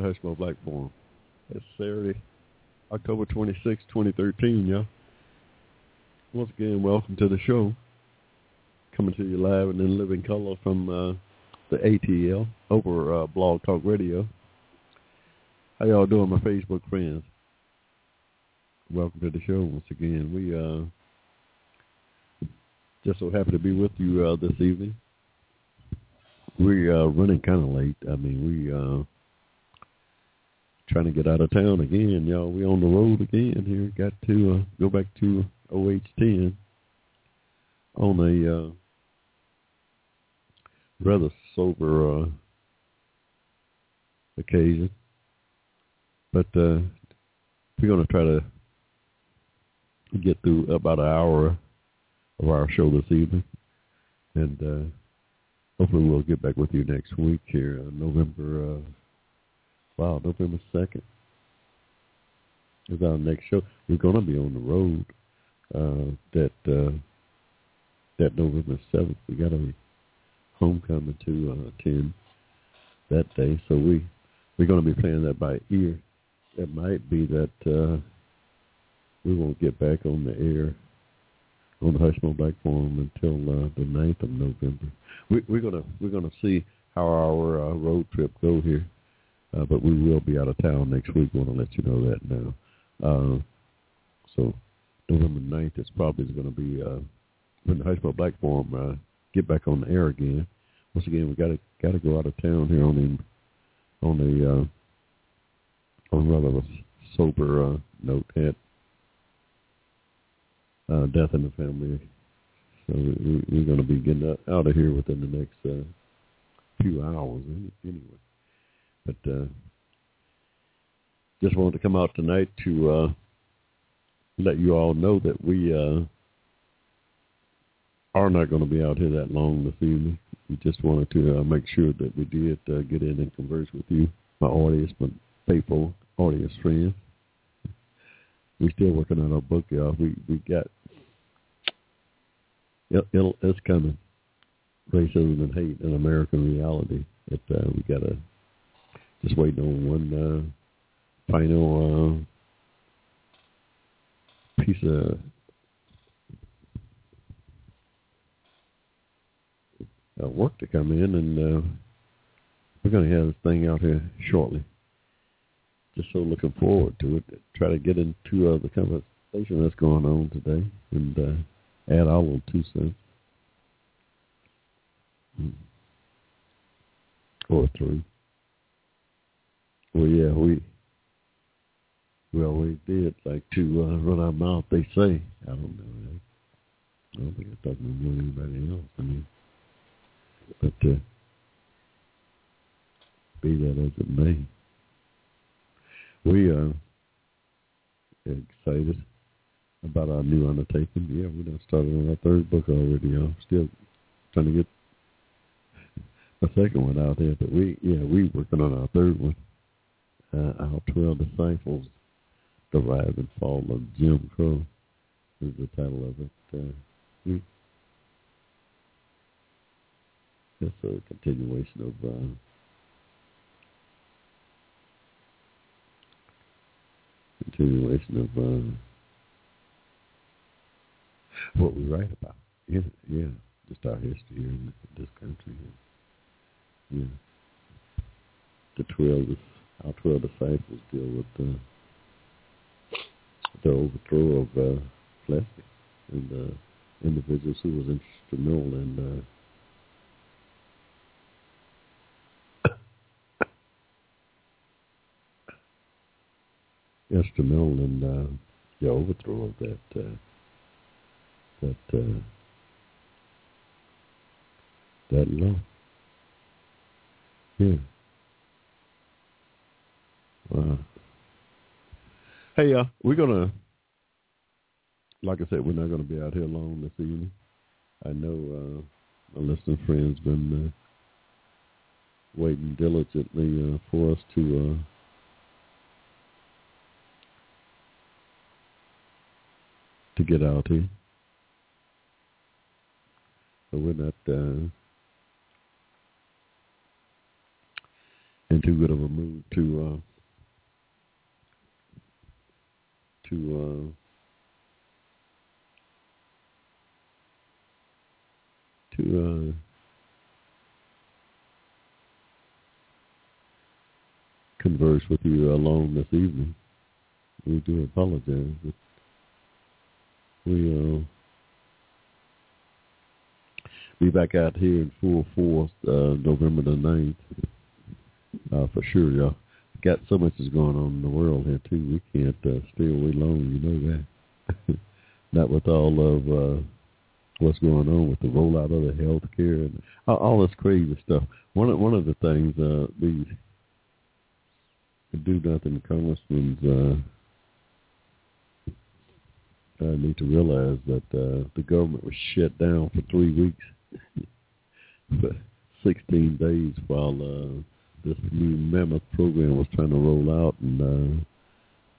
the Hushmo Black Forum. It's Saturday, October 26, 2013, y'all. Once again, welcome to the show. Coming to you live and in living color from uh, the ATL over uh, Blog Talk Radio. How y'all doing, my Facebook friends? Welcome to the show once again. We uh, just so happy to be with you uh, this evening. We're uh, running kind of late. I mean, we uh, trying to get out of town again, y'all. We on the road again here. Got to uh, go back to Ohio on a uh, rather sober uh, occasion, but uh, we're going to try to get through about an hour of our show this evening, and uh, hopefully we'll get back with you next week here, uh, November. Uh, Wow, November 2nd is our next show. We're going to be on the road uh, that uh, that November 7th. We got a homecoming to uh, attend that day, so we we're going to be playing that by ear. It might be that uh, we won't get back on the air on the Hushmo Black Forum until uh, the 9th of November. We, we're gonna we're gonna see how our uh, road trip go here. Uh, but we will be out of town next week. want to let you know that now. Uh, so November 9th is probably going to be uh, when the Hushmo Black Forum uh, get back on the air again. Once again, we got to got to go out of town here on the on the uh, on rather a sober uh, note at uh, death in the family. So we, we're going to be getting out of here within the next uh, few hours anyway. But uh, just wanted to come out tonight to uh, let you all know that we uh, are not going to be out here that long this evening. We just wanted to uh, make sure that we did uh, get in and converse with you, my audience, my faithful audience friends. We're still working on our book, y'all. We we got it, it'll, it's coming. Racism and hate in American reality. That uh, we got to just waiting on one uh, final uh, piece of uh, work to come in, and uh, we're going to have this thing out here shortly. Just so looking forward to it. Try to get into uh, the conversation that's going on today, and uh, add our little two cents. Hmm. Or three. Well, yeah, we we always did like to uh, run our mouth. They say I don't know. I don't think I'm talking to anybody else. I mean, but uh, be that as it may, we are excited about our new undertaking. Yeah, we're done started on our third book already. Y'all still trying to get a second one out there, but we yeah we working on our third one uh, our 12 disciples derived and fall of Jim Crow is the title of it. Uh, hmm. it's a continuation of uh, continuation of uh, what we write about. Yeah, yeah, just our history here in this country. Yeah, the twelve our twelve disciples deal with the the overthrow of uh, and the uh, individuals who was instrumental in uh, instrumental in uh, the overthrow of that uh, that uh, that law. Yeah. Wow. Hey, uh, we're gonna, like I said, we're not gonna be out here long this evening. I know uh, my listening friends been uh, waiting diligently uh, for us to uh, to get out here. So we're not uh, in too good of a mood to uh, to uh, to uh, converse with you alone this evening. We do apologize. But we uh, be back out here in full force uh, November the 9th. Uh, for sure, y'all. Got so much is going on in the world here too. We can't uh, stay away long. You know that. Not with all of uh, what's going on with the rollout of the health care and all, all this crazy stuff. One of one of the things uh, these do nothing congressmen uh, uh, need to realize that uh, the government was shut down for three weeks, for 16 days while uh, this new mammoth program was trying to roll out, and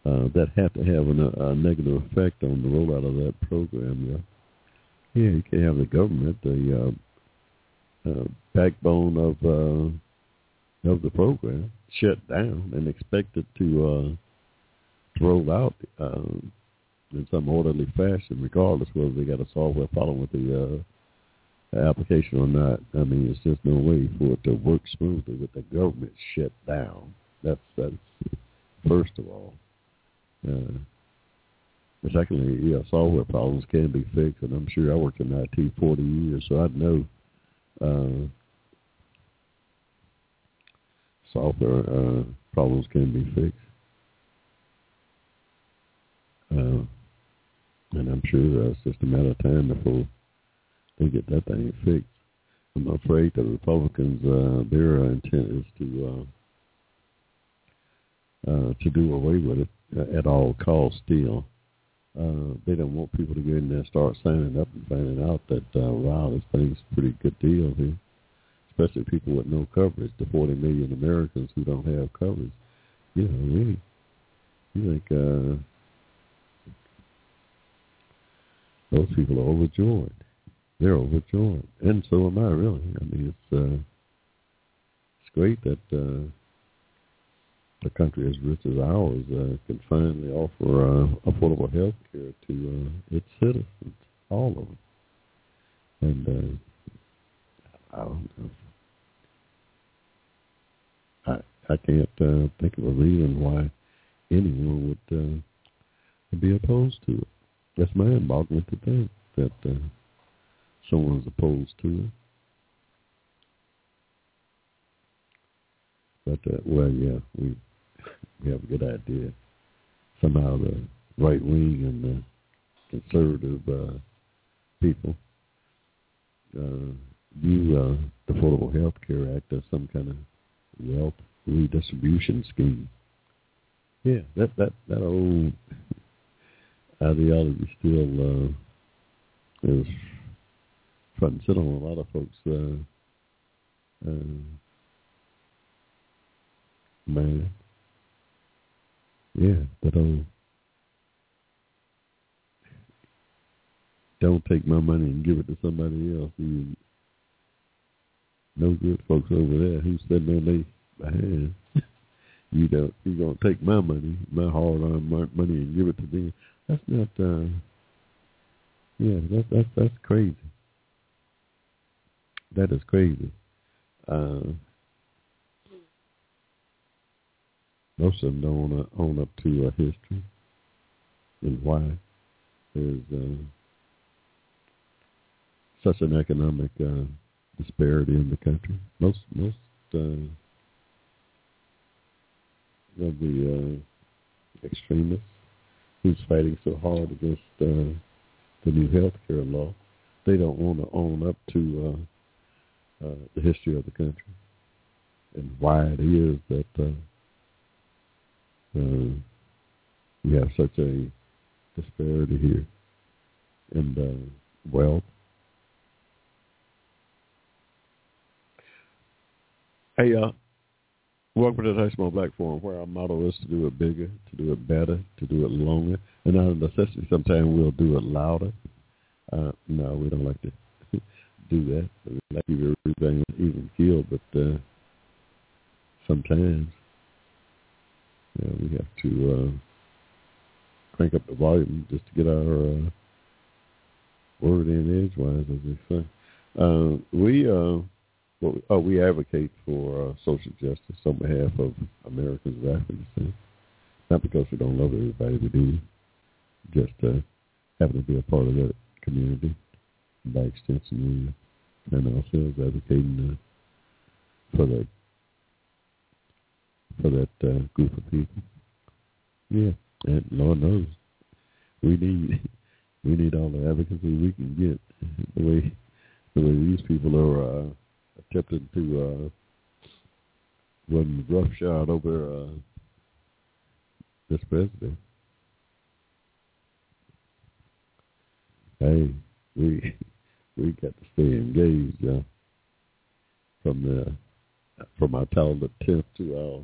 uh, uh, that had to have an, a negative effect on the rollout of that program. Yeah, yeah, you can't have the government, the uh, uh, backbone of uh, of the program, shut down and expected to uh, roll out uh, in some orderly fashion, regardless whether they got a software problem with the uh, application or not. I mean, it's just no way for it to work smoothly with the government shut down. That's that's first of all. Uh, secondly, yeah, software problems can be fixed, and I'm sure I worked in IT 40 years, so I know uh, software uh, problems can be fixed. Uh, and I'm sure it's just a matter of time before they get that thing fixed. I'm afraid the Republicans, uh, their intent is to uh, uh, to do away with it at all costs. Still, uh, they don't want people to go in there and start signing up and finding out that uh, wow, this thing's a pretty good deal here. Especially people with no coverage, the 40 million Americans who don't have coverage. You know, really, you think uh, those people are overjoyed they're overjoyed, and so am I. Really, I mean, it's uh, it's great that uh, a country as rich as ours uh, can finally offer uh, affordable health care to uh, its citizens, all of them. And uh, I don't know. I I can't uh, think of a reason why anyone would uh, be opposed to it. That's mind-boggling to think that. Uh, someone's opposed to it. But uh, well, yeah, we we have a good idea. Somehow the right wing and the conservative uh, people uh, view uh, the Affordable Health Care Act as some kind of wealth redistribution scheme. Yeah, that that that old ideology still uh, is front and center on a lot of folks' uh, uh, man. Yeah, but um, don't take my money and give it to somebody else. You, no good folks over there who's sitting on their behind. you don't. You gonna take my money, my hard-earned money, and give it to them? That's not. uh Yeah, that's that's that's crazy. That is crazy. Uh, most of them don't want to own up to a history and why there's uh, such an economic uh, disparity in the country. Most most uh, of the uh, extremists who's fighting so hard against uh, the new health care law, they don't want to own up to uh, the history of the country. and why it is that uh, uh, we have such a disparity here in uh, wealth. Hey, uh, welcome to the Hushmo Black Forum, where our motto is to do it bigger, to do it better, to do it longer, and out of necessity, sometimes we'll do it louder. Uh, no, we don't like to do that. We like to keep everything even keel, but uh, sometimes yeah, we have to uh, crank up the volume just to get our uh, word in edgewise, as they say. Uh, we uh, well, oh, we advocate for uh, social justice on behalf of Americans of African descent. Not because we don't love everybody, we do. Just uh, happen to be a part of that community. By extension, we find ourselves advocating uh, for that for that uh, group of people. Yeah, and Lord knows we need we need all the advocacy we can get. The way the way these people are uh, attempting to uh, run roughshod over uh, this president. Hey, we we got to stay engaged, uh, from the from our talented tenth to our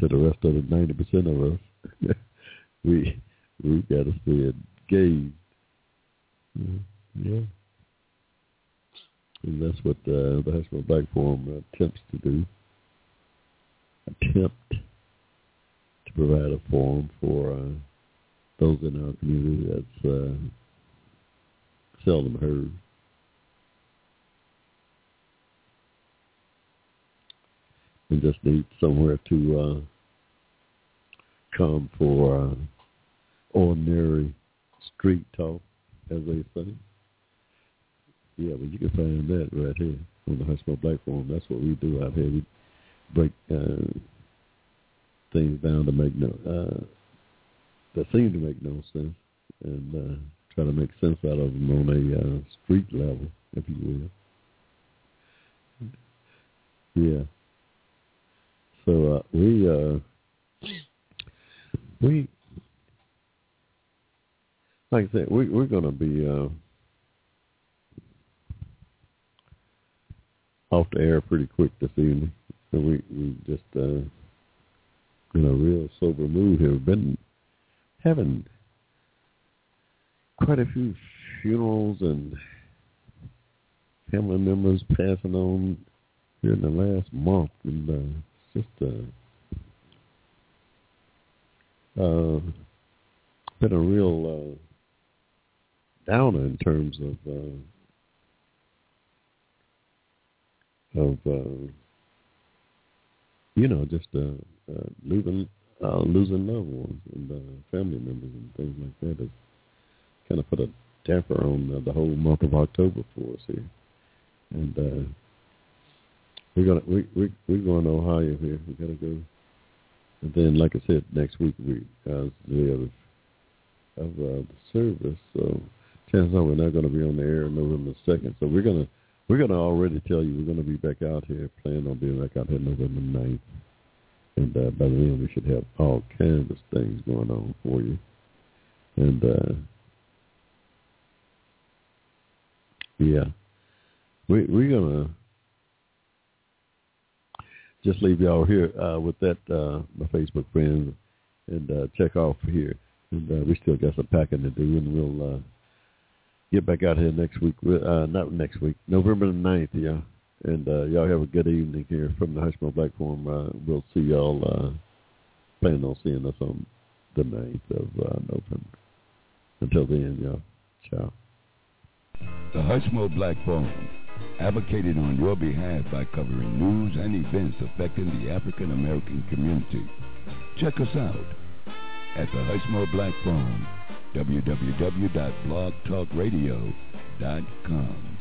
to the rest of the ninety percent of us. we we got to stay engaged. Yeah. And that's what uh, the Hushmo Black Forum attempts to do. Attempt to provide a forum for uh, those in our community that's uh, seldom heard. And just need somewhere to uh, come for uh, ordinary street talk, as they say. Yeah, well, you can find that right here on the Hushmo Black Forum. That's what we do out here. We break uh, things down to make no uh, that seem to make no sense, and uh, try to make sense out of them on a uh, street level, if you will. Yeah. So uh, we uh, we like I said, we, we're to be uh, off the air pretty quick this evening. So we we just uh, in a real sober mood here. We've been having quite a few funerals and family members passing on here in the last month, and uh, it's just uh, uh, been a real uh, downer in terms of. Uh, of uh, you know just uh, uh, losing uh, losing loved ones and uh, family members and things like that has kind of put a damper on uh, the whole month of October for us here. And uh, we're gonna we we we're going to Ohio here. We gotta go. And then, like I said, next week we uh, the day of uh, the service. So chances are we're not going to be on the air November second. So we're gonna we're to already tell you we're to be back out here, plan on being back out here November 9th. And uh, by then we should have all kinds of things going on for you. And, uh, yeah, we, we're going to just leave y'all here uh, with that, uh, my Facebook friends, and uh, check off here. And uh, we still got some packing to do, and we'll... Uh, get back out here next week. Uh, not next week, November the 9th, yeah. And y'all have a good evening here from the Hushmo Black Forum. We'll see y'all, uh, planning on seeing us on the 9th of November. Until then, y'all, ciao. The Hushmo Black Forum, advocated on your behalf by covering news and events affecting the African American community. Check us out at the Hushmo Black Forum www.blogtalkradio.com.